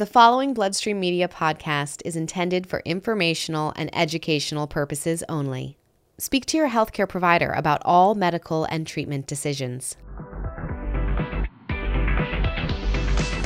The following Bloodstream Media podcast is intended for informational and educational purposes only. Speak to your healthcare provider about all medical and treatment decisions.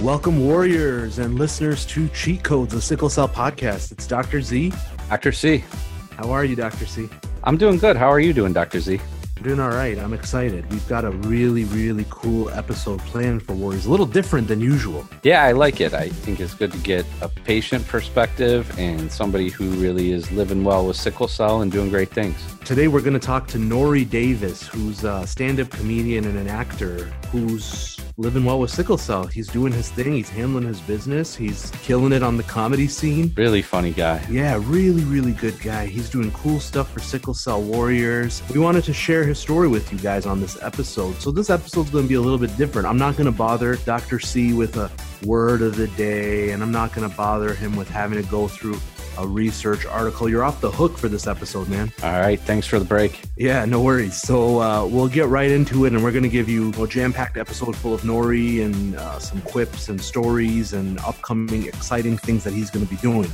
Welcome, warriors and listeners, to Cheat Codes, the Sickle Cell Podcast. It's Dr. Z. Dr. C. How are you, Dr. C? I'm doing good. How are you doing, Dr. Z? Doing all right. I'm excited. We've got a really, really cool episode planned for Warriors, a little different than usual. Yeah, I like it. I think it's good to get a patient perspective and somebody who really is living well with sickle cell and doing great things. Today, we're going to talk to Nore Davis, who's a stand up comedian and an actor who's living well with sickle cell. He's doing his thing, he's handling his business, he's killing it on the comedy scene. Really funny guy. Yeah, really, really good guy. He's doing cool stuff for sickle cell warriors. We wanted to share his story with you guys on this episode. So, this episode's going to be a little bit different. I'm not going to bother Dr. C with a word of the day, and I'm not going to bother him with having to go through a research article. You're off the hook for this episode, man. All right. Thanks for the break. Yeah, no worries. So uh, we'll get right into it, and we're going to give you a jam-packed episode full of Nore and uh, some quips and stories and upcoming exciting things that he's going to be doing.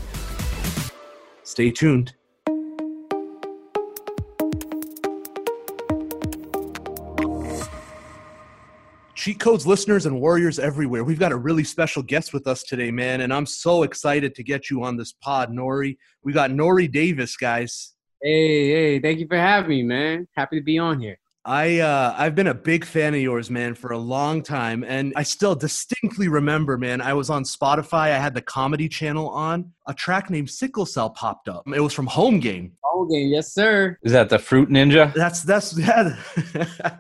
Stay tuned. Cheat Codes listeners and warriors everywhere. We've got a really special guest with us today, man, and I'm so excited to get you on this pod, Nore. We got Nore Davis, guys. Hey, hey, thank you for having me, man. Happy to be on here. I uh, I've been a big fan of yours, man, for a long time, and I still distinctly remember, man. I was on Spotify. I had the comedy channel on. A track named "Sickle Cell" popped up. It was from Home Game. Home Game, yes, sir. Is that the Fruit Ninja? That's that's yeah.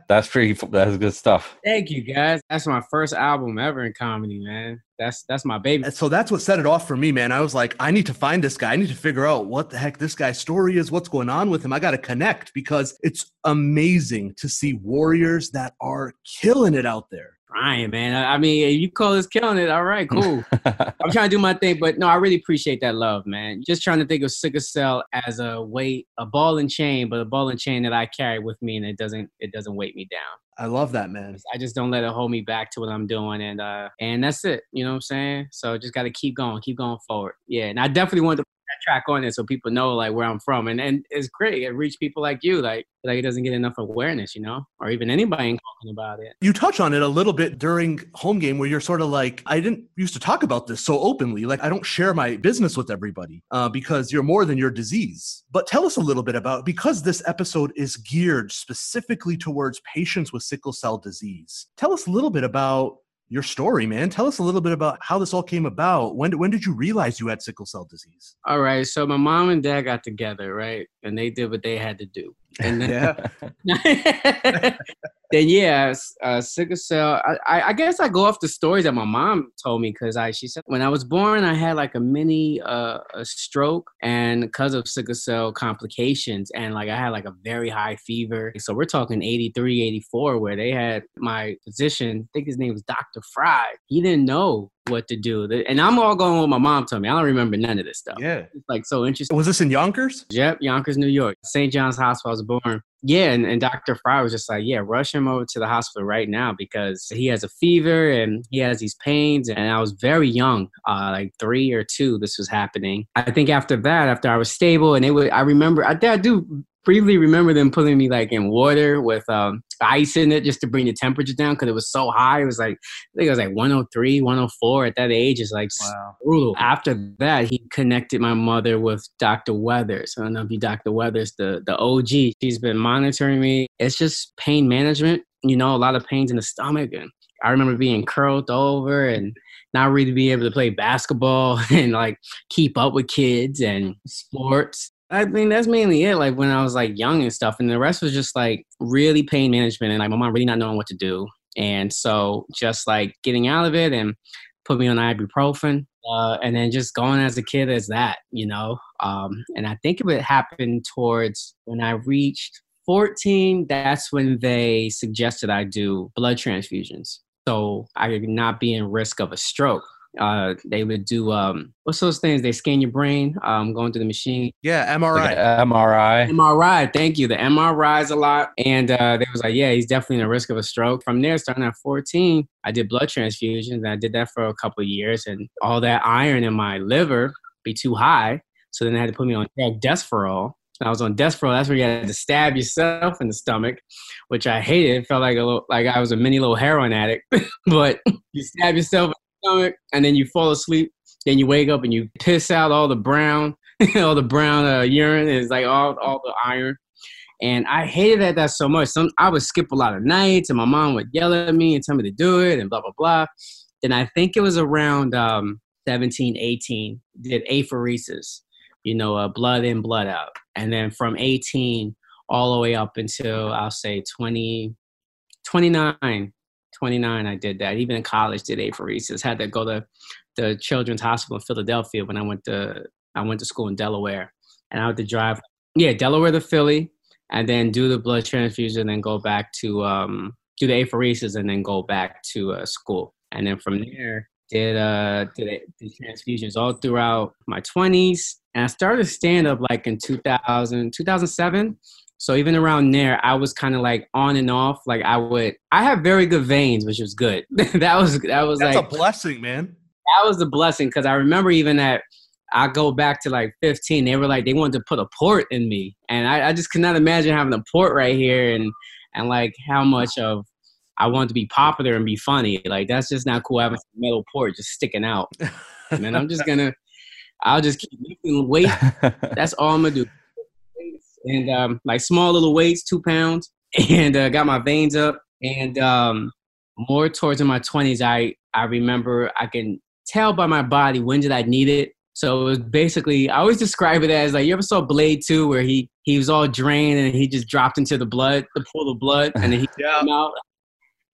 that's pretty. That's good stuff. Thank you, guys. That's my first album ever in comedy, man. That's that's my baby. So that's what set it off for me, man. I was like, I need to find this guy. I need to figure out what the heck this guy's story is. What's going on with him? I got to connect because it's amazing to see warriors that are killing it out there. Ryan, man. I mean, you call this killing it. All right, cool. I'm trying to do my thing, but no, I really appreciate that love, man. Just trying to think of sickle cell as a weight, a ball and chain, but a ball and chain that I carry with me, and it doesn't, it doesn't weight me down. I love that, man. I just don't let it hold me back to what I'm doing, and uh, and that's it. You know what I'm saying? So just got to keep going, keep going forward. Yeah, and I definitely want to track on it so people know like where I'm from. And and it's great. It reach people like you, like like it doesn't get enough awareness, you know, or even anybody talking about it. You touch on it a little bit during home game where you're sort of like, I didn't used to talk about this so openly. Like I don't share my business with everybody uh, because you're more than your disease. But tell us a little bit about because this episode is geared specifically towards patients with sickle cell disease. Tell us a little bit about your story, man. Tell us a little bit about how this all came about. When when did you realize you had sickle cell disease? All right, so my mom and dad got together, right, and they did what they had to do. And then, yeah. then yeah, uh, sickle cell. I, I guess I go off the stories that my mom told me because I she said when I was born I had like a mini uh, a stroke and because of sickle cell complications and like I had like a very high fever. So we're talking 83, 84 where they had my physician, I think his name was Dr. Fry. He didn't know what to do. And I'm all going with my mom told me. I don't remember none of this stuff. Yeah. It's like so interesting. Was this in Yonkers? Yep, Yonkers, New York. St. John's Hospital I was born. Yeah, and, and Dr. Fry was just like, yeah, rush him over to the hospital right now because he has a fever and he has these pains. And I was very young, uh, like three or two, this was happening. I think after that, after I was stable, and it would, I remember, I, I do briefly remember them putting me like in water with um, ice in it just to bring the temperature down because it was so high. It was like I think it was like 103, 104 at that age. It's like wow. brutal. After that, he connected my mother with Dr. Weathers. I don't know if you Dr. Weathers, the the OG. She's been monitoring me. It's just pain management. You know, a lot of pains in the stomach, and I remember being curled over and not really being able to play basketball and like keep up with kids and sports. I mean, that's mainly it. Like when I was like young and stuff, and the rest was just like really pain management and like my mom really not knowing what to do. And so just like getting out of it and put me on ibuprofen, uh, and then just going as a kid as that, you know. Um, and I think it would happen towards when I reached 14. That's when they suggested I do blood transfusions, so I could not be in risk of a stroke Uh, they would do um, what's those things? They scan your brain, um, going through the machine. Yeah, MRI. Like MRI. MRI, thank you. The MRIs a lot, and uh, they was like, yeah, he's definitely in risk of a stroke. From there, starting at 14, I did blood transfusions, and I did that for a couple of years, and all that iron in my liver be too high, so then they had to put me on Desferal. I was on Desferal. That's where you had to stab yourself in the stomach, which I hated. It felt like a little, like I was a mini little heroin addict. but you stab yourself in the stomach, and then you fall asleep. Then you wake up and you piss out all the brown, all the brown uh, urine. It's like all all the iron. And I hated that, that so much. Some I would skip a lot of nights, and my mom would yell at me and tell me to do it, and blah blah blah. Then I think it was around um, 17, 18, did apheresis you know, uh, blood in, blood out. And then from 18 all the way up until I'll say 20, 29, 29, I did that. Even in college, did apheresis. Had to go to the Children's Hospital in Philadelphia when I went to I went to school in Delaware, and I had to drive, yeah, Delaware to Philly, and then do the blood transfusion, and then go back to um, do the apheresis, and then go back to uh, school. And then from there, did uh did, did transfusions all throughout my 20s and I started stand up like in 2000, 2007. So even around there, I was kind of like on and off. Like I would, I have very good veins, which was good. that was that was That's like a blessing, man. That was a blessing because I remember even that I go back to like 15. They were like they wanted to put a port in me, and I, I just could not imagine having a port right here and and like how much of I wanted to be popular and be funny. Like that's just not cool having a metal port just sticking out. and I'm just gonna I'll just keep lifting weight. That's all I'm gonna do. And um, like small little weights, two pounds, and uh, got my veins up. And um, more towards in my twenties, I I remember I can tell by my body when did I need it. So it was basically I always describe it as like you ever saw Blade Two where he he was all drained and he just dropped into the blood, the pool of blood, and then he yeah. came out.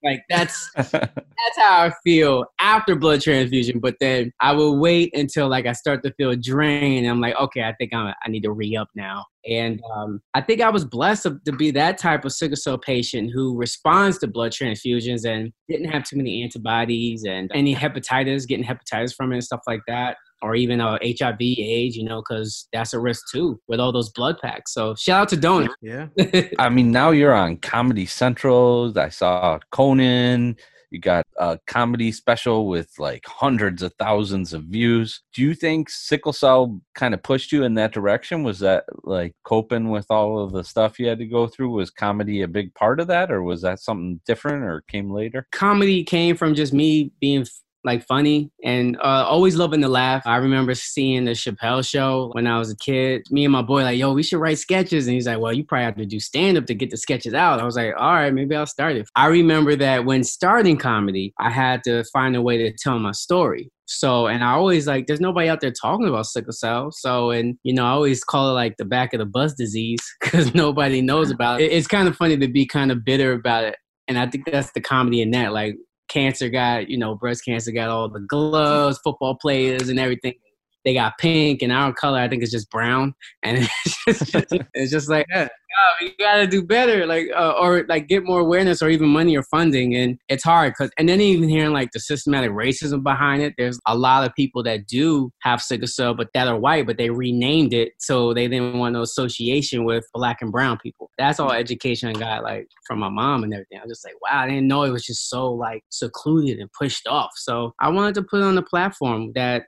Like that's that's how I feel after blood transfusion. But then I will wait until like I start to feel drained. I'm like, okay, I think I'm, I need to re up now. And um, I think I was blessed to be that type of sickle cell patient who responds to blood transfusions and didn't have too many antibodies and any hepatitis, getting hepatitis from it and stuff like that or even uh, HIV, AIDS, you know, because that's a risk too with all those blood packs. So shout out to donors. Yeah. I mean, now you're on Comedy Central. I saw Conan. You got a comedy special with like hundreds of thousands of views. Do you think sickle cell kind of pushed you in that direction? Was that like coping with all of the stuff you had to go through? Was comedy a big part of that, or was that something different or came later? Comedy came from just me being like funny and uh, always loving to laugh. I remember seeing the Chappelle show when I was a kid. Me and my boy like, yo, we should write sketches. And he's like, well, you probably have to do stand up to get the sketches out. I was like, all right, maybe I'll start it. I remember that when starting comedy, I had to find a way to tell my story. So, and I always like, there's nobody out there talking about sickle cell. So, and you know, I always call it like the back of the bus disease because nobody knows about it. It's kind of funny to be kind of bitter about it. And I think that's the comedy in that. Like, cancer got, you know, breast cancer got all the gloves, football players and everything. They got pink and our color, I think, is just brown. And it's just, it's just like, yeah, you gotta do better, like, uh, or like get more awareness or even money or funding. And it's hard because, and then even hearing like the systematic racism behind it, there's a lot of people that do have sickle cell, but that are white, but they renamed it so they didn't want no association with black and brown people. That's all education I got, like, from my mom and everything. I was just like, wow, I didn't know it was just so like secluded and pushed off. So I wanted to put on a platform that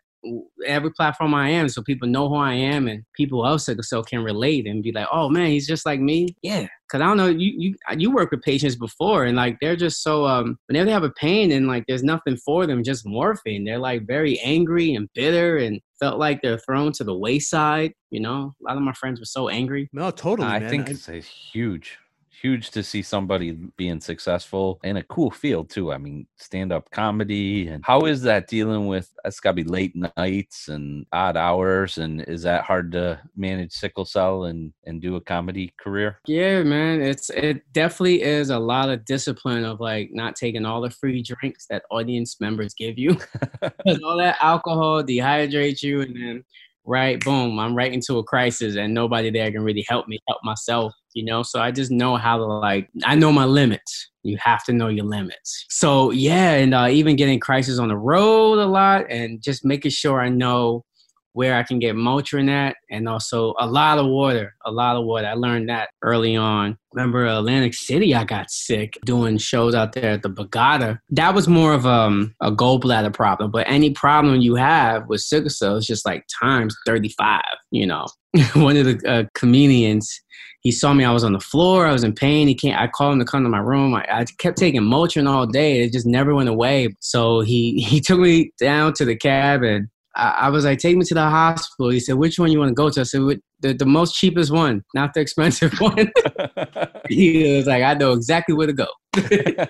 every platform I am, so people know who I am, and people else so can relate and be like, "Oh man, he's just like me." Yeah, because I don't know, you you you work with patients before, and like they're just so um whenever they have a pain and like there's nothing for them, just morphine. They're like very angry and bitter and felt like they're thrown to the wayside. You know, a lot of my friends were so angry. No, totally. I man. think I, it's a huge huge to see somebody being successful in a cool field too. I mean, stand up comedy and how is that dealing with it's gotta be late nights and odd hours and is that hard to manage sickle cell and and do a comedy career? Yeah, man. It's it definitely is a lot of discipline of like not taking all the free drinks that audience members give you. all that alcohol dehydrates you and then right boom i'm right into a crisis and nobody there can really help me help myself you know so i just know how to like i know my limits You have to know your limits. So yeah, and uh, even getting crisis on the road a lot, and just making sure I know where I can get Motrin at, and also a lot of water, a lot of water. I learned that early on. Remember Atlantic City, I got sick doing shows out there at the Borgata. That was more of um, a gallbladder problem, but any problem you have with sickle cell is just like times 35, you know. One of the uh, comedians, he saw me, I was on the floor, I was in pain. He can't, I called him to come to my room. I, I kept taking Motrin all day. It just never went away. So he, he took me down to the cabin I, I, was like, take me to the hospital. He said, which one you want to go to? I said, the, the most cheapest one, not the expensive one. he was like, I know exactly where to go. and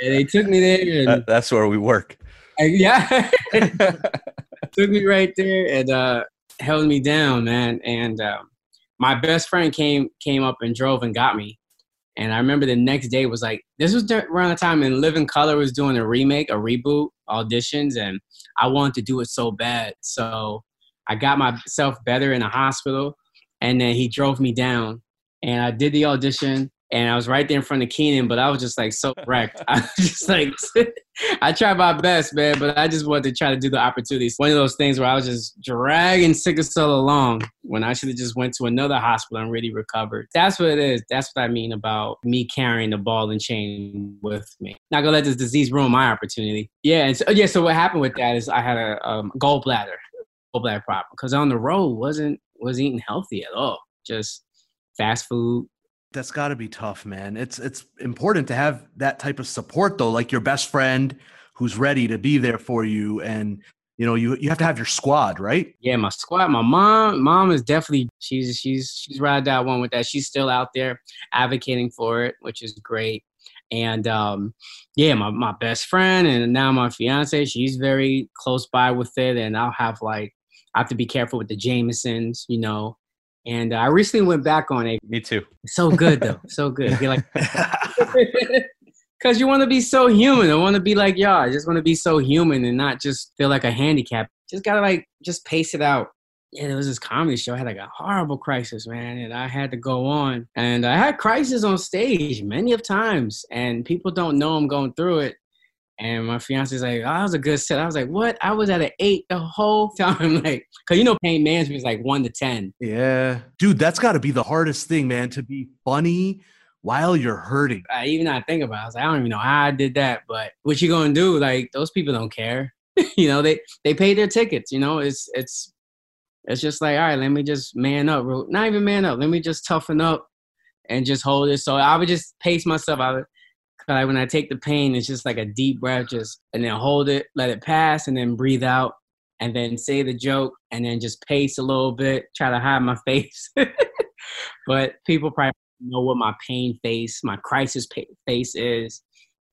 they took me there. And, that's where we work. And, yeah. took me right there and uh, held me down, man. And uh, my best friend came came up and drove and got me. And I remember the next day was like, this was around the time when Living Color was doing a remake, a reboot, auditions, and I wanted to do it so bad. So I got myself better in a hospital, and then he drove me down, and I did the audition, and I was right there in front of Keenen, but I was just like so wrecked. I was just like, I tried my best, man, but I just wanted to try to do the opportunities. One of those things where I was just dragging sickle cell along when I should have just went to another hospital and really recovered. That's what it is. That's what I mean about me carrying the ball and chain with me. Not gonna let this disease ruin my opportunity. Yeah, and so, yeah. So what happened with that is I had a um, gallbladder, gallbladder problem because on the road wasn't was eating healthy at all. Just fast food, that's got to be tough, man. It's it's important to have that type of support though, like your best friend who's ready to be there for you and you know, you you have to have your squad, right? Yeah, my squad. My mom, mom is definitely she's she's she's ride that one with that. She's still out there advocating for it, which is great. And um, yeah, my my best friend and now my fiance, she's very close by with it. And I'll have like I have to be careful with the Jamesons, you know, and uh, I recently went back on it. Me too. So good though, so good. You're like, because you want to be so human. I want to be like y'all. I just want to be so human and not just feel like a handicap. Just gotta like just pace it out. Yeah, there was this comedy show. I had like a horrible crisis, man, and I had to go on. And I had crisis on stage many of times, and people don't know I'm going through it. And my fiance's like, oh, that was a good set. I was like, what? I was at an eight the whole time. Like, cause you know, pain management is like one to 10. Yeah. Dude, that's got to be the hardest thing, man, to be funny while you're hurting. I even I think about it, I was like, I don't even know how I did that, but what you gonna do? Like, those people don't care. you know, they, they pay their tickets, you know, it's, it's, it's just like, all right, let me just man up. Not even man up. Let me just toughen up and just hold it. So I would just pace myself. I would, like when I take the pain, it's just like a deep breath, just and then hold it, let it pass, and then breathe out, and then say the joke, and then just pace a little bit, try to hide my face. but people probably know what my pain face, my crisis face is,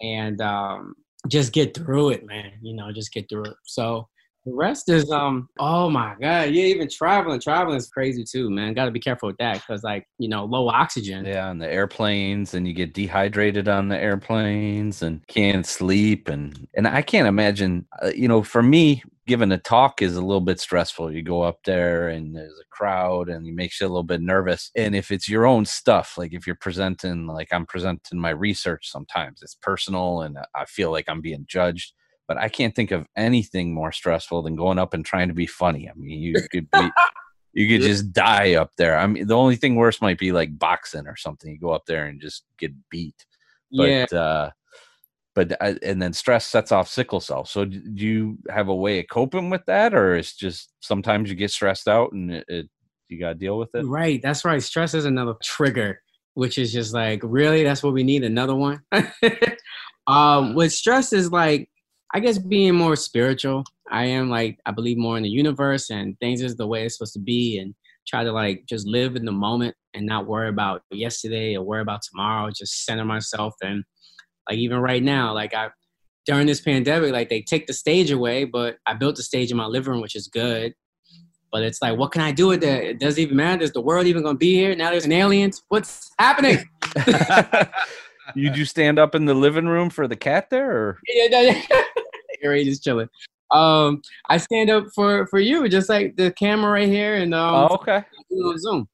and um, just get through it, man. You know, just get through it. So the rest is um oh my god yeah even traveling traveling is crazy too man. Got to be careful with that because like you know low oxygen. Yeah on the airplanes and you get dehydrated on the airplanes and can't sleep and and I can't imagine uh, you know for me giving a talk is a little bit stressful. You go up there and there's a crowd and it makes you a little bit nervous. And if it's your own stuff like if you're presenting like I'm presenting my research sometimes it's personal and I feel like I'm being judged but I can't think of anything more stressful than going up and trying to be funny. I mean, you could be, you could just die up there. I mean, the only thing worse might be like boxing or something. You go up there and just get beat. But, yeah. uh, but uh, and then stress sets off sickle cell. So do you have a way of coping with that, or it's just sometimes you get stressed out and it, it you got to deal with it? Right. That's right. Stress is another trigger, which is just like really that's what we need another one. um, with stress is like I guess being more spiritual. I am like I believe more in the universe and things is the way it's supposed to be and try to like just live in the moment and not worry about yesterday or worry about tomorrow. Just center myself and like even right now, like I during this pandemic, like they take the stage away, but I built the stage in my living room, which is good. But it's like, what can I do with that? It doesn't even matter. Is the world even gonna be here? Now there's an alien. What's happening? you do stand up in the living room for the cat there, or yeah, no, yeah. Harry just chilling. Um, I stand up for for you, just like the camera right here, and um, oh, okay, Zoom.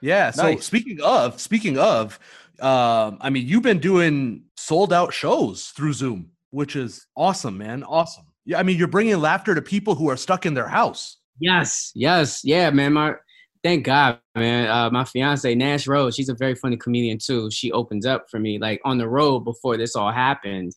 Yeah. So nice. speaking of, speaking of, um, I mean, you've been doing sold out shows through Zoom, which is awesome, man. Awesome. Yeah, I mean, you're bringing laughter to people who are stuck in their house. Yes, yes, yeah, man. My thank God, man. Uh, my fiance Nash Rose, she's a very funny comedian too. She opens up for me like on the road before this all happened,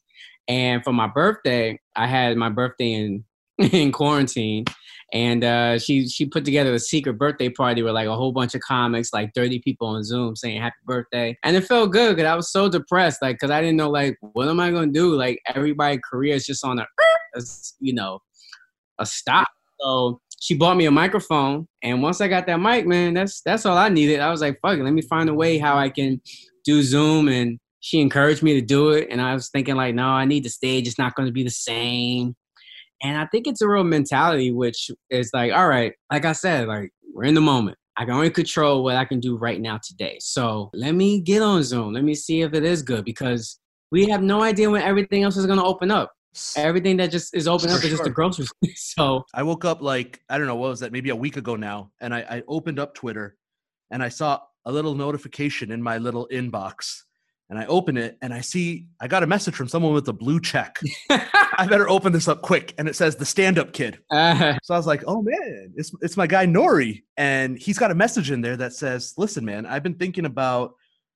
and for my birthday, I had my birthday in in quarantine, and uh, she she put together a secret birthday party with like a whole bunch of comics, like 30 people on Zoom saying happy birthday, and it felt good because I was so depressed, like because I didn't know like what am I gonna do? Like everybody' career is just on a, you know, a stop. So she bought me a microphone, and once I got that mic, man, that's that's all I needed. I was like, fuck it, let me find a way how I can do Zoom and she encouraged me to do it and i was thinking like no i need the stage it's not going to be the same and i think it's a real mentality which is like all right like i said like we're in the moment i can only control what i can do right now today so let me get on zoom let me see if it is good because we have no idea when everything else is going to open up everything that just is open up is just a grocery store so I woke up like, I don't know, what was that? Maybe a week ago now. And I, I opened up Twitter and I saw a little notification in my little inbox. And I open it and I see I got a message from someone with a blue check. I better open this up quick. And it says the stand up kid. uh, So I was like, oh man, it's, it's my guy Nore. And he's got a message in there that says, listen, man, I've been thinking about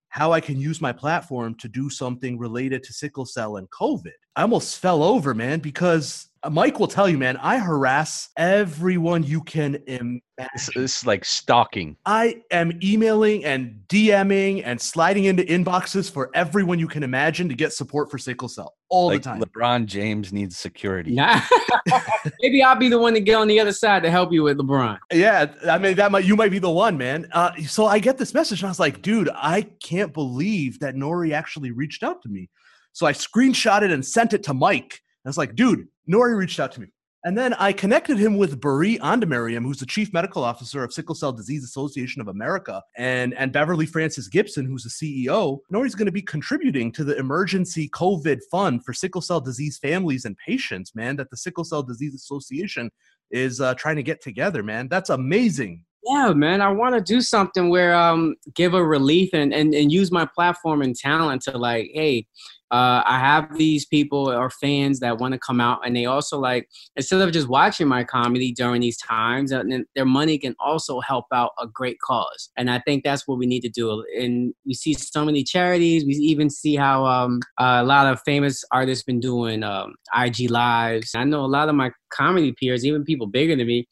how I can use my platform to do something related to sickle cell and COVID. I almost fell over, man, because uh, Mike will tell you, man, I harass everyone you can imagine. It's, it's like stalking. I am emailing and DMing and sliding into inboxes for everyone you can imagine to get support for sickle cell all like the time. LeBron James needs security. nah. maybe i'll be the one to get on the other side to help you with lebron Yeah, I mean that might you might be the one, man. Uh, so I get this message and I was like, dude, I can't believe that Nore actually reached out to me. So I screenshot it and sent it to Mike. I was like, dude, Nore reached out to me. And then I connected him with Biree Andemariam, who's the chief medical officer of Sickle Cell Disease Association of America, and, and Beverly Francis Gibson, who's the CEO. Nore's going to be contributing to the emergency COVID fund for sickle cell disease families and patients, man, that the Sickle Cell Disease Association is uh, trying to get together, man. That's amazing. yeah man i want to do something where um give a relief and, and and use my platform and talent to like hey uh, I have these people or fans that want to come out, and they also like instead of just watching my comedy during these times, and their money can also help out a great cause. And I think that's what we need to do. And we see so many charities. We even see how um, a lot of famous artists been doing um, IG lives. I know a lot of my comedy peers, even people bigger than me,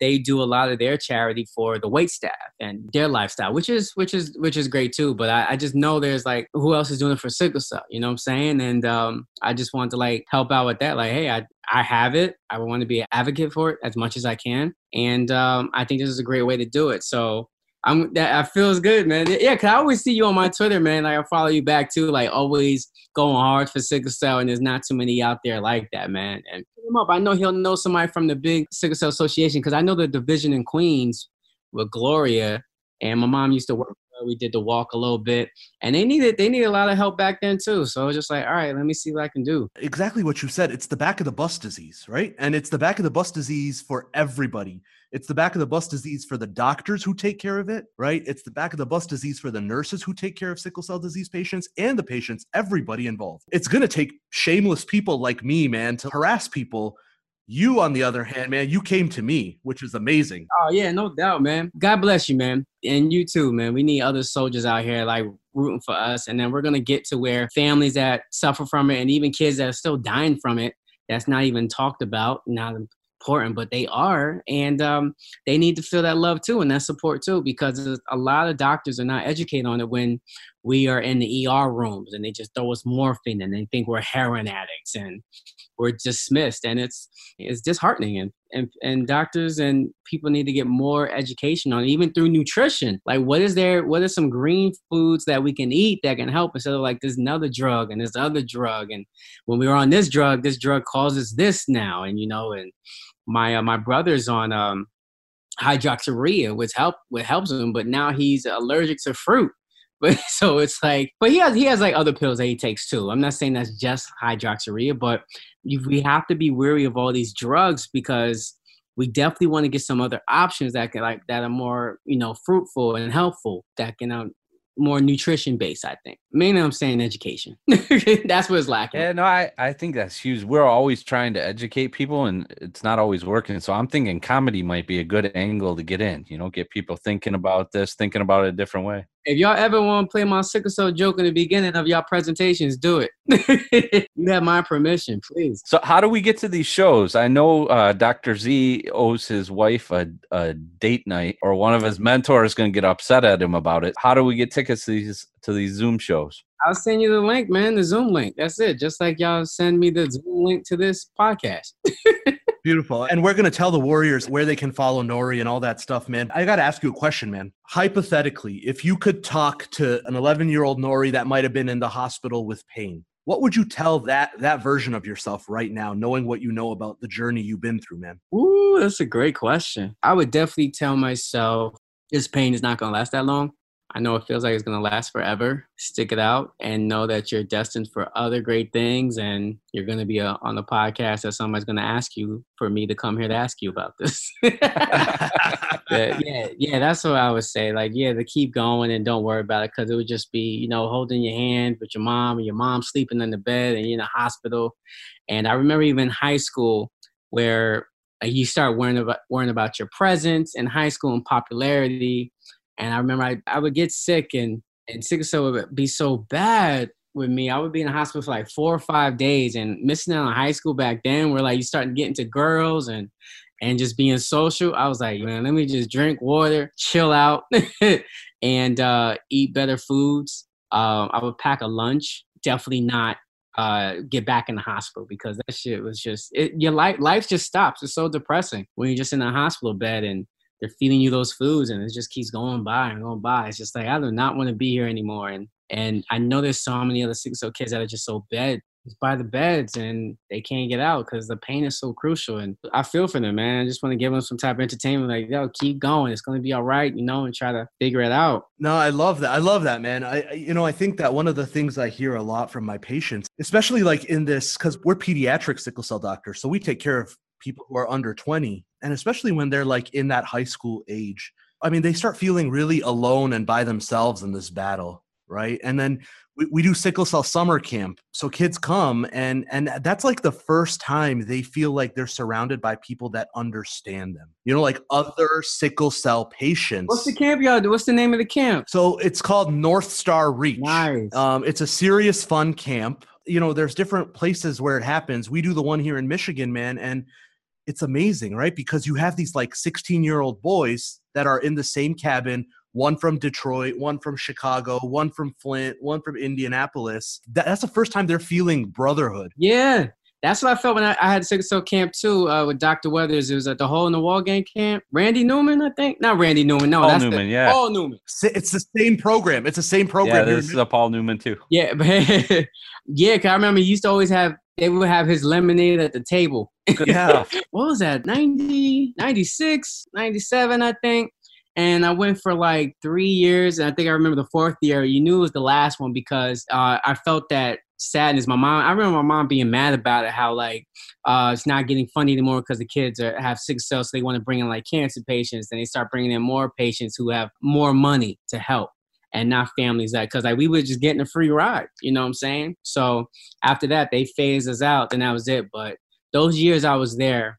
they do a lot of their charity for the wait staff and their lifestyle, which is which is which is great too. But I, I just know there's like who else is doing it for sickle cell, you know what I'm saying? And um, I just want to like help out with that. Like, hey, I I have it. I want to be an advocate for it as much as I can, and um, I think this is a great way to do it. So. I'm that I feels good, man. Yeah, cause I always see you on my Twitter, man. Like I follow you back too, like always going hard for sickle cell, and there's not too many out there like that, man. And him up. I know he'll know somebody from the big sickle cell association because I know the division in Queens with Gloria, and my mom used to work. We did the walk a little bit, and they needed they needed a lot of help back then too. So I was just like, all right, let me see what I can do. exactly what you said. It's the back of the bus disease, right? And it's the back of the bus disease for everybody. It's the back of the bus disease for the doctors who take care of it, right? It's the back of the bus disease for the nurses who take care of sickle cell disease patients and the patients, everybody involved. It's going to take shameless people like me, man, to harass people. You, on the other hand, man, you came to me, which is amazing. Oh yeah, no doubt, man. God bless you, man, and you too, man. We need other soldiers out here like rooting for us, and then we're gonna get to where families that suffer from it, and even kids that are still dying from it, that's not even talked about, not important, but they are, and um, they need to feel that love too and that support too, because a lot of doctors are not educated on it when we are in the ER rooms and they just throw us morphine and they think we're heroin addicts and we're dismissed, and it's it's disheartening and and, and doctors and people need to get more education on it, even through nutrition. Like, what is there? What are some green foods that we can eat that can help instead of like this another drug and this other drug? And when we were on this drug, this drug causes this now, and you know, and my uh, my brother's on um, hydroxyurea, which help which helps him, but now he's allergic to fruit. So it's like, but he has he has like other pills that he takes too. I'm not saying that's just hydroxyurea, but we have to be wary of all these drugs because we definitely want to get some other options that can like that are more you know fruitful and helpful that can um, more nutrition based. I think mainly I'm saying education. that's what's lacking. Yeah, no, I I think that's huge. We're always trying to educate people, and it's not always working. So I'm thinking comedy might be a good angle to get in. You know, get people thinking about this, thinking about it a different way. If y'all ever want to play my sickle cell joke in the beginning of y'all presentations, do it. you have my permission, please. So how do we get to these shows? I know uh, Dr. Z owes his wife a, a date night, or one of his mentors is going to get upset at him about it. How do we get tickets to these to these Zoom shows? I'll send you the link, man. The Zoom link. That's it. Just like y'all send me the Zoom link to this podcast. Beautiful. And we're going to tell the Warriors where they can follow Nore and all that stuff, man. I got to ask you a question, man. Hypothetically, if you could talk to an 11 year old Nore that might have been in the hospital with pain, what would you tell that that version of yourself right now, knowing what you know about the journey you've been through, man? Ooh, that's a great question. I would definitely tell myself this pain is not going to last that long. I know it feels like it's going to last forever. Stick it out and know that you're destined for other great things. And you're going to be a, uh, on the podcast that somebody's going to ask you for me to come here to ask you about this. yeah, yeah, yeah, that's what I would say. Like, yeah, to keep going and don't worry about it because it would just be, you know, holding your hand with your mom and your mom sleeping in the bed and you're in the hospital. And I remember even high school where uh, you start worrying about worrying about your presence in high school and popularity and I remember I, I would get sick and, and sickle cell would be so bad with me. I would be in the hospital for like four or five days and missing out on high school back then where like you start getting to girls and and just being social. I was like, man, let me just drink water, chill out, and uh, eat better foods. Uh, I would pack a lunch. Definitely not uh, get back in the hospital because that shit was just it, your life. Life just stops. It's so depressing when you're just in a hospital bed and they're feeding you those foods and it just keeps going by and going by. It's just like I do not want to be here anymore. And and I know there's so many other sickle cell kids that are just so bed by the beds and they can't get out because the pain is so crucial. And I feel for them, man. I just want to give them some type of entertainment, like yo, keep going. It's gonna be all right, you know, and try to figure it out. No, I love that. I love that, man. I, you know, I think that one of the things I hear a lot from my patients, especially like in this, because we're pediatric sickle cell doctors, so we take care of people who are under 20 and especially when they're like in that high school age i mean they start feeling really alone and by themselves in this battle right? And then we, we do sickle cell summer camp so kids come and and that's like the first time they feel like they're surrounded by people that understand them you know like other sickle cell patients. What's the camp y'all do? What's the name of the camp? So it's called north star reach. Nice. um, it's a serious fun camp. You know there's different places where it happens. We do the one here in michigan man and it's amazing, right? Because you have these like 16 year old boys that are in the same cabin one from Detroit, one from Chicago, one from Flint, one from Indianapolis. That, that's the first time they're feeling brotherhood. Yeah. That's what I felt when I, I had sickle cell camp too uh, with Dr. Weathers. It was at the Hole in the Wall Gang camp. Randy Newman, I think. Not Randy Newman. No, Paul that's Newman. The, yeah, Paul Newman. It's the same program. It's the same program. Yeah, this is a Paul Newman too. Yeah, yeah. Cause I remember he used to always have they would have his lemonade at the table. Yeah. what was that? 90, 96, 97, I think. And I went for like three years. And I think I remember the fourth year. You knew it was the last one because uh, I felt that sadness. My mom, I remember my mom being mad about it, how like uh, it's not getting funny anymore because the kids are, have sickle cell, so they want to bring in like cancer patients. Then they start bringing in more patients who have more money to help and not families that because like we were just getting a free ride you know what i'm saying so after that they phased us out and that was it but those years i was there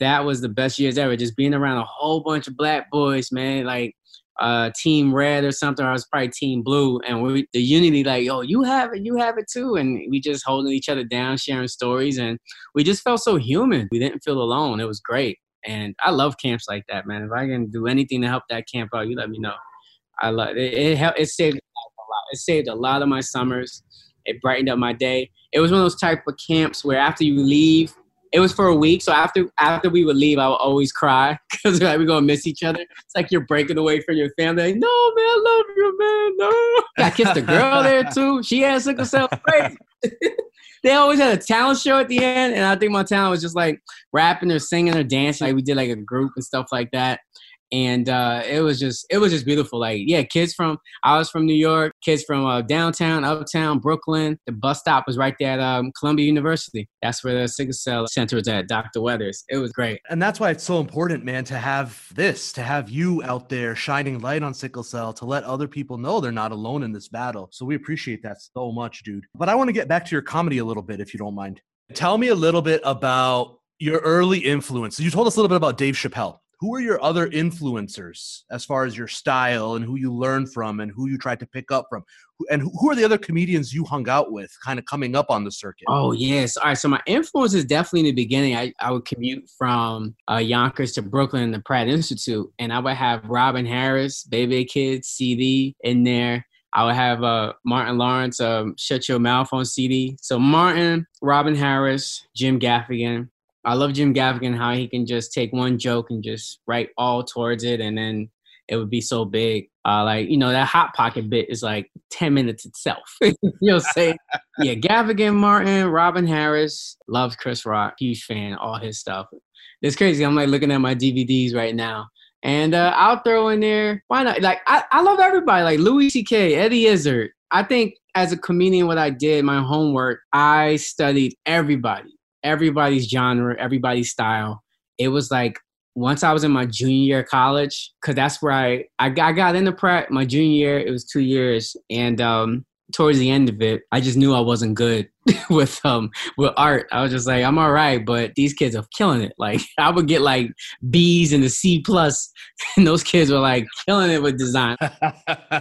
that was the best years ever just being around a whole bunch of black boys man like uh team red or something i was probably team blue and we the unity like oh you have it you have it too and we just holding each other down sharing stories and we just felt so human we didn't feel alone it was great and i love camps like that man if i can do anything to help that camp out you let me know I love it. It, it, it saved a lot. It saved a lot of my summers. It brightened up my day. It was one of those type of camps where after you leave, it was for a week. So after after we would leave, I would always cry because like, we're gonna miss each other. It's like you're breaking away from your family. Like, no man, I love you, man. No. I kissed a girl there too. She had sickle cell. They always had a talent show at the end, and I think my talent was just like rapping or singing or dancing. Like we did like a group and stuff like that and uh, it was just it was just beautiful. Like yeah, kids from I was from New York, kids from uh, downtown, uptown, Brooklyn. The bus stop was right there at um, Columbia University. That's where the sickle cell center was at. Dr. Weathers. It was great. And that's why it's so important, man, to have this, to have you out there shining light on sickle cell, to let other people know they're not alone in this battle. So we appreciate that so much, dude. But I want to get back to your comedy a little bit, if you don't mind. Tell me a little bit about your early influence. You told us a little bit about Dave Chappelle who are your other influencers as far as your style and who you learn from and who you tried to pick up from? And who are the other comedians you hung out with kind of coming up on the circuit? Oh yes. All right so my influence is definitely in the beginning. I, I would commute from uh, yonkers to brooklyn the pratt institute and i would have robin harris baby kid cd in there. I would have uh, Martin Lawrence, um, Shut Your Mouth on CD. So Martin, Robin Harris, Jim Gaffigan, I love Jim Gaffigan how he can just take one joke and just write all towards it, and then it would be so big. Uh, like you know that hot pocket bit is like ten minutes itself. you know, say yeah, Gaffigan, Martin, Robin Harris, loves Chris Rock, huge fan, all his stuff. It's crazy. I'm like looking at my DVDs right now. And uh, I'll throw in there, why not? Like, I, I love everybody, like Louis C.K., Eddie Izzard. I think as a comedian, what I did, my homework, I studied everybody everybody's genre, everybody's style. It was like once I was in my junior year of college, because that's where I, I got, I got into prep my junior year. It was two years, and um, towards the end of it, I just knew I wasn't good with um with art. I was just like, I'm all right, but these kids are killing it. Like I would get like B's and the C plus, and those kids were like killing it with design.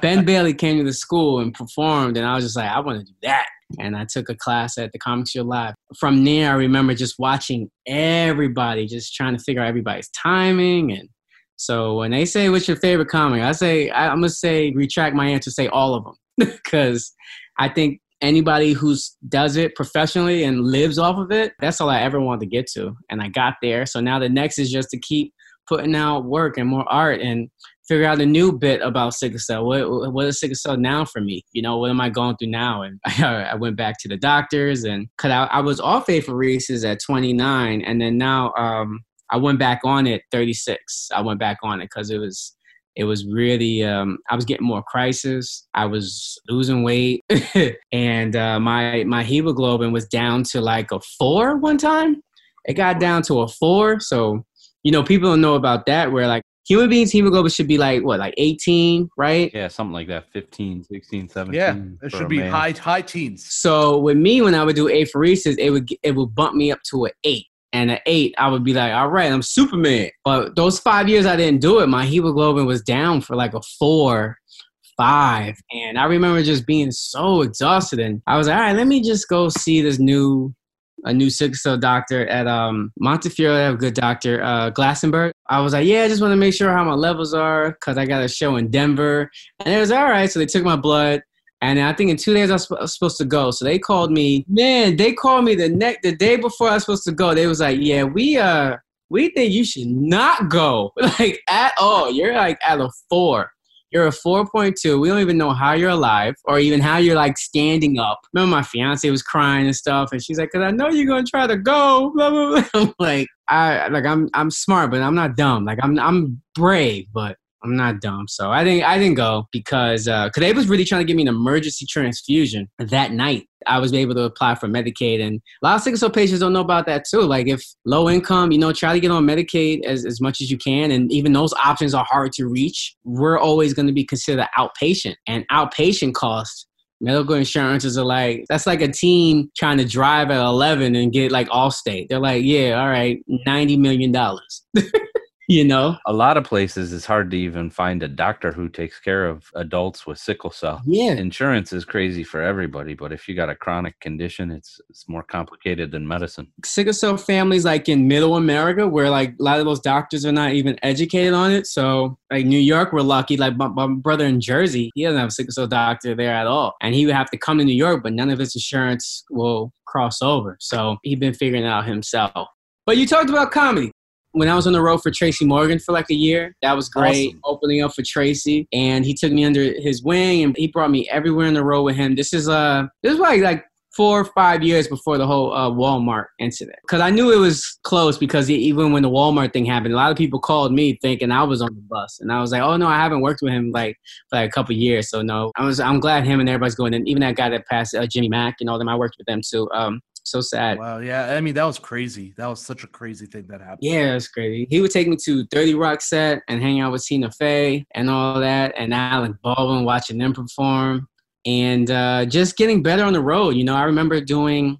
ben Bailey came to the school and performed, and I was just like, I want to do that and I took a class at the Comic Strip Live. From there, I remember just watching everybody, just trying to figure out everybody's timing. And so when they say, "What's your favorite comic?" I say, I, am gonna say, retract my answer, say all of them, because I think anybody who does it professionally and lives off of it, that's all I ever wanted to get to, and I got there. So now the next is just to keep putting out work and more art and figure out a new bit about sickle cell. What what is sickle cell now for me? You know, what am I going through now? And I, I went back to the doctors and cause I, I was off apheresis at 29, and then now um, I went back on it 36. I went back on it because it was it was really um, I was getting more crisis. I was losing weight, and uh, my my hemoglobin was down to like a four one time. It got down to a four, so you know people don't know about that. Where like human beings hemoglobin should be like what like 18 right? Yeah something like that 15 16 17 yeah it should be man. high high teens. So with me when i would do apheresis it would it would bump me up to an eight. And an eight i would be like all right i'm superman. But those five years i didn't do it my hemoglobin was down for like a four five. And i remember just being so exhausted. And i was like all right let me just go see this new a new sickle cell doctor at um, Montefiore. I have a good doctor, uh, Glassenberg. I was like, yeah, I just want to make sure how my levels are because I got a show in Denver. And it was all right. So they took my blood. And I think in two days I was, supposed to go. So they called me. Man, they called me the next the day before I was supposed to go. They was like, yeah, we uh we think you should not go like at all. You're like at a four. You're a 4.2. We don't even know how you're alive or even how you're like standing up. Remember, my fiance was crying and stuff, and she's like, "Cause I know you're gonna try to go." Blah, blah, blah. Like, I like I'm I'm smart, but I'm not dumb. Like I'm I'm brave, but I'm not dumb. So I didn't I didn't go because uh, they was really trying to give me an emergency transfusion that night. I was able to apply for Medicaid, and a lot of sickle cell patients don't know about that too. Like if low income, you know, try to get on Medicaid as, as much as you can, and even those options are hard to reach. We're always going to be considered outpatient, and outpatient costs medical insurances are like that's like a team trying to drive at 11 and get like Allstate. They're like, yeah, all right, 90 million dollars. you know? A lot of places it's hard to even find a doctor who takes care of adults with sickle cell. Yeah. Insurance is crazy for everybody but if you got a chronic condition it's it's more complicated than medicine. Sickle cell families like in middle america where like a lot of those doctors are not even educated on it. So like new york we're lucky. Like my, my brother in jersey he doesn't have a sickle cell doctor there at all. And he would have to come to new york but none of his insurance will cross over. So he's been figuring it out himself. But you talked about comedy when I was on the road for Tracy Morgan for like a year, that was great. Awesome. Opening up for Tracy, and he took me under his wing, and he brought me everywhere in the road with him. This is uh, this is why like four or five years before the whole uh, Walmart incident. Because I knew it was close because even when the Walmart thing happened, a lot of people called me thinking I was on the bus, and I was like, "Oh no, I haven't worked with him like for like a couple years, so no." I was I'm glad him and everybody's going. And even that guy that passed, uh, Jimmy Mack, and all them, I worked with them too. Um, so sad. Wow. Yeah. I mean, that was crazy. That was such a crazy thing that happened. Yeah, it's crazy. He would take me to 30 Rock set and hang out with Tina Fey and all that, and Alec Baldwin watching them perform, and uh, just getting better on the road. You know, I remember doing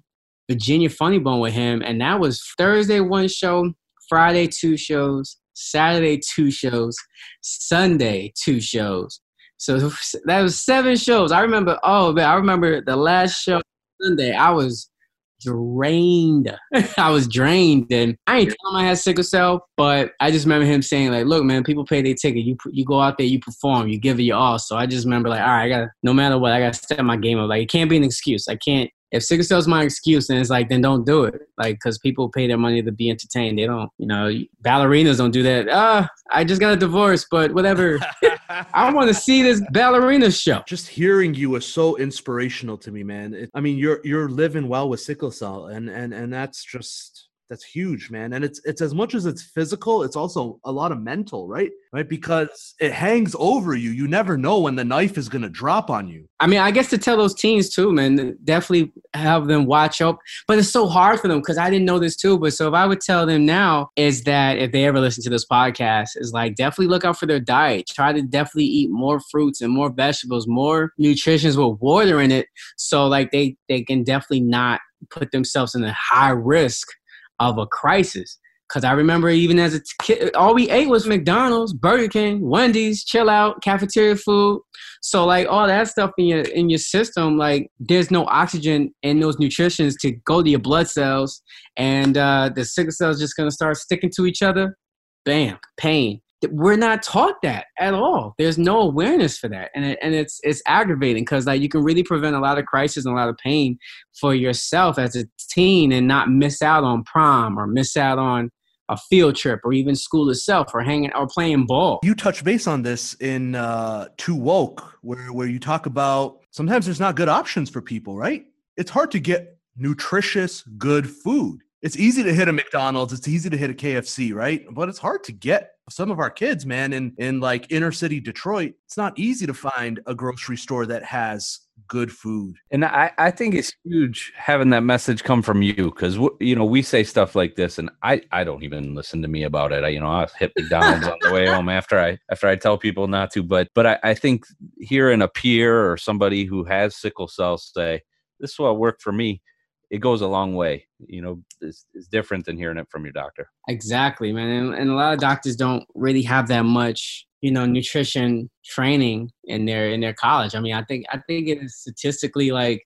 Virginia Funny Bone with him, and that was Thursday one show, Friday two shows, Saturday two shows, Sunday two shows. So that was seven shows. I remember. Oh man, I remember the last show Sunday. I was drained. I was drained, and I ain't telling him I had sickle cell, but I just remember him saying like, "Look, man, people pay their ticket. You you go out there, you perform, you give it your all." So I just remember like, all right, I got to no matter what, I got to step my game up. Like it can't be an excuse. I can't if sickle cell's my excuse, then it's like then don't do it. Like because people pay their money to be entertained. They don't, you know, ballerinas don't do that. Ah, I just got a divorce, but whatever. I want to see this ballerina show. Just hearing you was so inspirational to me, man. It, I mean, you're you're living well with sickle cell, and and and that's just that's huge man. And it's it's as much as it's physical it's also a lot of mental right? Right? Because it hangs over you. You never know when the knife is going to drop on you. I mean i guess to tell those teens too man definitely have them watch up but it's so hard for them because i didn't know this too but so if i would tell them now is that if they ever listen to this podcast is like definitely look out for their diet. Try to definitely eat more fruits and more vegetables more nutritions with water in it so like they they can definitely not put themselves in a high risk of a crisis. Cause I remember even as a kid, all we ate was McDonald's, Burger King, Wendy's, chill out, cafeteria food. So like all that stuff in your in your system, like there's no oxygen in those nutritions to go to your blood cells, and uh, the sickle cells just gonna start sticking to each other. Bam, pain we're not taught that at all. There's no awareness for that, and it, and it's it's aggravating because like you can really prevent a lot of crisis and a lot of pain for yourself as a teen, and not miss out on prom or miss out on a field trip or even school itself or hanging or playing ball. You touch base on this in uh, Too Woke, where where you talk about sometimes there's not good options for people, right? It's hard to get nutritious, good food. It's easy to hit a McDonald's, it's easy to hit a KFC, right? But it's hard to get some of our kids, man, in in like inner city Detroit, it's not easy to find a grocery store that has good food. And I I think it's huge having that message come from you because you know we say stuff like this, and I I don't even listen to me about it. I you know I hit McDonald's on the way home after I after I tell people not to, but but I, I think hearing a peer or somebody who has sickle cell say this is what worked for me it goes a long way. You know, it's, it's different than hearing it from your doctor. Exactly, man. And, and, a lot of doctors don't really have that much, you know, nutrition training in their in their college. I mean, I think I think it is statistically like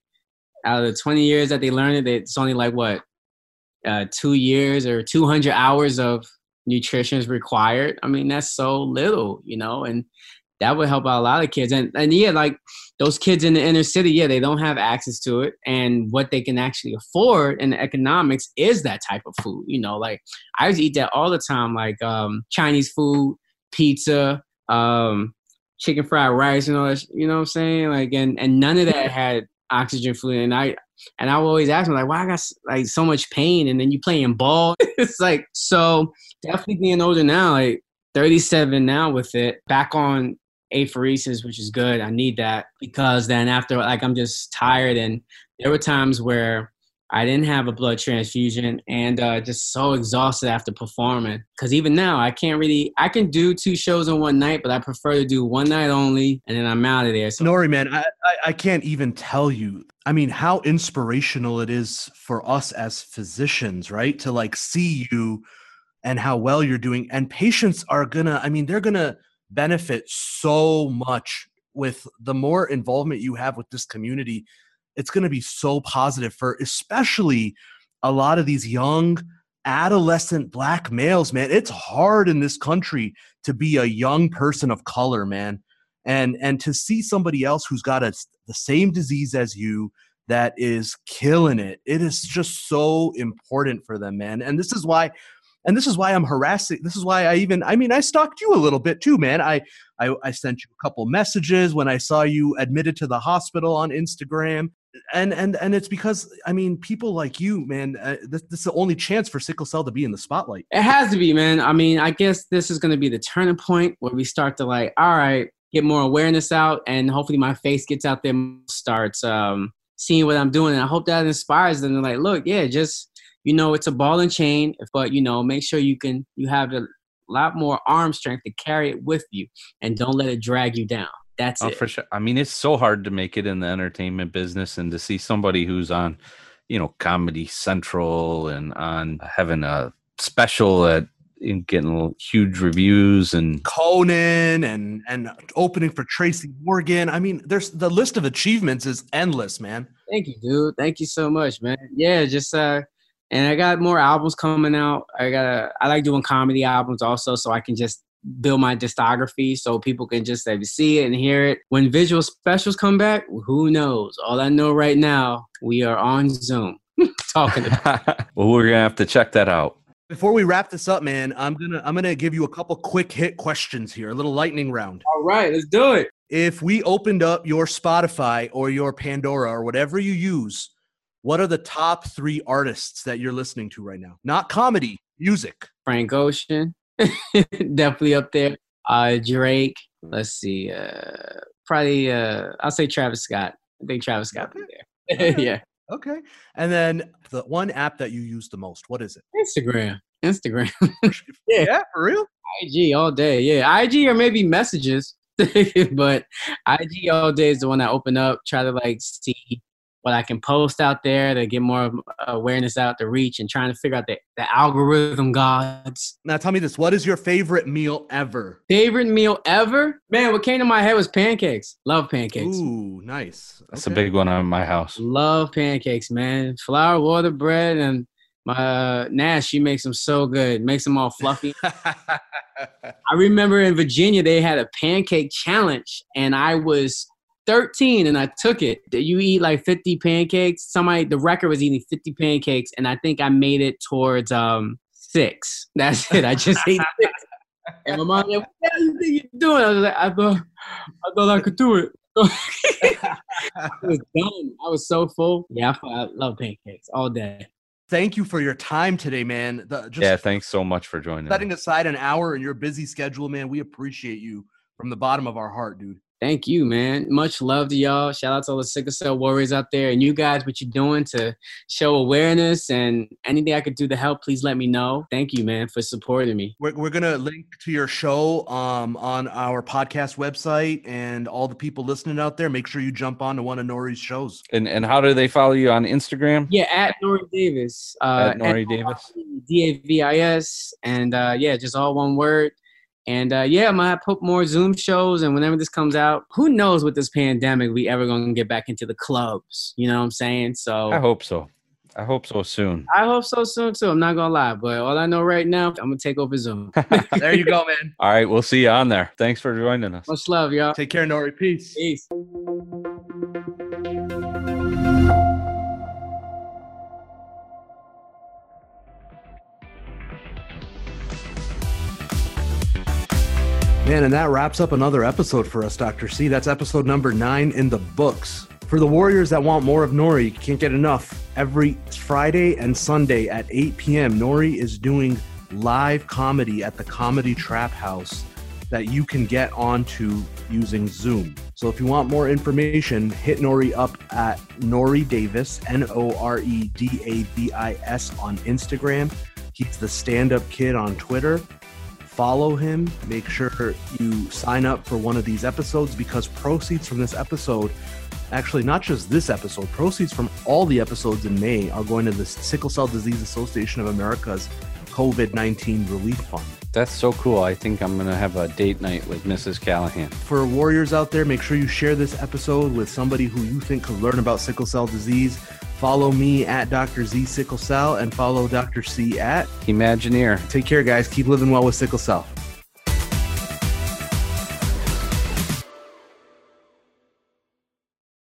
out of the 20 years that they learn it, it's only like what uh, two years or 200 hours of nutrition is required. I mean, that's so little, you know, and that would help out a lot of kids. And and yeah, like those kids in the inner city, yeah, they don't have access to it. And what they can actually afford in economics is that type of food. You know, like I used to eat that all the time, like um, Chinese food, pizza, um, chicken fried rice, you know, you know what I'm saying? Like and and none of that had oxygen food. And I and I always ask them like, why I got like so much pain? And then you playing ball. it's like so definitely being older now, like 37 now with it, back on apheresis, which is good. I need that because then after, like, I'm just tired. And there were times where I didn't have a blood transfusion and uh, just so exhausted after performing. Because even now, I can't really, I can do two shows in one night, but I prefer to do one night only and then I'm out of there. So, Nore, man, I, I, I can't even tell you. I mean, how inspirational it is for us as physicians, right? To like see you and how well you're doing. And patients are gonna, I mean, they're gonna, benefit so much with the more involvement you have with this community it's going to be so positive for especially a lot of these young adolescent black males man. It's hard in this country to be a young person of color man. And and to see somebody else who's got a, the same disease as you that is killing it it is just so important for them man. And this is why and this is why I'm harassing. This is why I even, I mean, I stalked you a little bit too, man. I, I, I sent you a couple messages when I saw you admitted to the hospital on Instagram. and and and it's because I mean, people like you, man. Uh, this, this is the only chance for sickle cell to be in the spotlight. It has to be, man. I mean, I guess this is going to be the turning point where we start to like, all right, get more awareness out, and hopefully my face gets out there, and starts um, seeing what I'm doing, and I hope that inspires them. to like, look, yeah, just you know, it's a ball and chain, but you know, make sure you can you have a lot more arm strength to carry it with you, and don't let it drag you down. That's oh, it. for sure. I mean, it's so hard to make it in the entertainment business and to see somebody who's on, you know, Comedy Central and on having a special at in getting huge reviews and Conan and and opening for Tracy Morgan. I mean, there's the list of achievements is endless, man. Thank you, dude. Thank you so much, man. Yeah, just uh and I got more albums coming out. I got a I like doing comedy albums also so I can just build my discography so people can just uh, see it and hear it. When visual specials come back, who knows? All I know right now, we are on Zoom talking about well, we're gonna have to check that out. Before we wrap this up, man, I'm gonna I'm gonna give you a couple quick hit questions here, a little lightning round. All right, let's do it. If we opened up your Spotify or your Pandora or whatever you use, what are the top three artists that you're listening to right now? Not comedy, music. Frank Ocean, definitely up there. Uh, Drake. Let's see. Uh, probably. Uh, I'll say Travis Scott. I think Travis Scott okay. there. yeah. Okay. And then the one app that you use the most, what is it? Instagram. Instagram. yeah. yeah, for real? IG all day. Yeah. IG or maybe messages. but IG all day is the one I open up, try to like see what I can post out there to get more awareness out to reach and trying to figure out the, the algorithm gods. Now tell me this, what is your favorite meal ever? Favorite meal ever? Man, what came to my head was pancakes. Love pancakes. Ooh, nice. That's okay. a big one on my house. Love pancakes, man. Flour, water, bread, and my uh, Nash, she makes them so good. Makes them all fluffy. I remember in Virginia they had a pancake challenge, and I was 13 and I took it. Did you eat like 50 pancakes. Somebody, the record was eating 50 pancakes, and I think I made it towards um six. That's it. I just ate six. And my mom like, what do you think you're doing? I was like, I thought, I thought I could do it. I was done. I was so full. Yeah, I, I love pancakes all day. Thank you for your time today, man. The, yeah, thanks so much for joining. Setting aside an hour in your busy schedule, man. We appreciate you from the bottom of our heart, dude. Thank you, man. Much love to y'all. Shout out to all the sickle cell warriors out there and you guys, what you're doing to show awareness and anything I could do to help, please let me know. Thank you, man, for supporting me. We're, we're going to link to your show um, on our podcast website and all the people listening out there. Make sure you jump on to one of Nore's shows. And, and how do they follow you on Instagram? Yeah, at Nore Davis. Uh, at Nore Davis. D A V I S. And uh, yeah, just all one word. And uh, yeah, I might put more Zoom shows. And whenever this comes out, who knows with this pandemic, we ever going to get back into the clubs. You know what I'm saying? So I hope so. I hope so soon. I hope so soon too. I'm not gonna lie, but all I know right now, I'm gonna take over Zoom. there you go, man. All right, we'll see you on there. Thanks for joining us. Much love, y'all. Take care, Nore. Peace. Peace. Man, and that wraps up another episode for us, Dr. C. That's episode number nine in the books. For the warriors that want more of Nore, you can't get enough. Every Friday and Sunday at 8 p.m., Nore is doing live comedy at the Comedy Trap House that you can get onto using Zoom. So if you want more information, hit Nore up at Nore Davis, N O R E D A V I S on Instagram. He's the stand up kid on Twitter follow him. Make sure you sign up for one of these episodes because proceeds from this episode, actually, not just this episode, proceeds from all the episodes in May are going to the Sickle Cell Disease Association of America's COVID 19 Relief Fund. That's so cool. I think I'm going to have a date night with Mrs. Callaghan. For warriors out there, make sure you share this episode with somebody who you think could learn about sickle cell disease. Follow me at Dr. Z Sickle Cell and follow Dr. C at Imagineer. Take care, guys. Keep living well with sickle cell.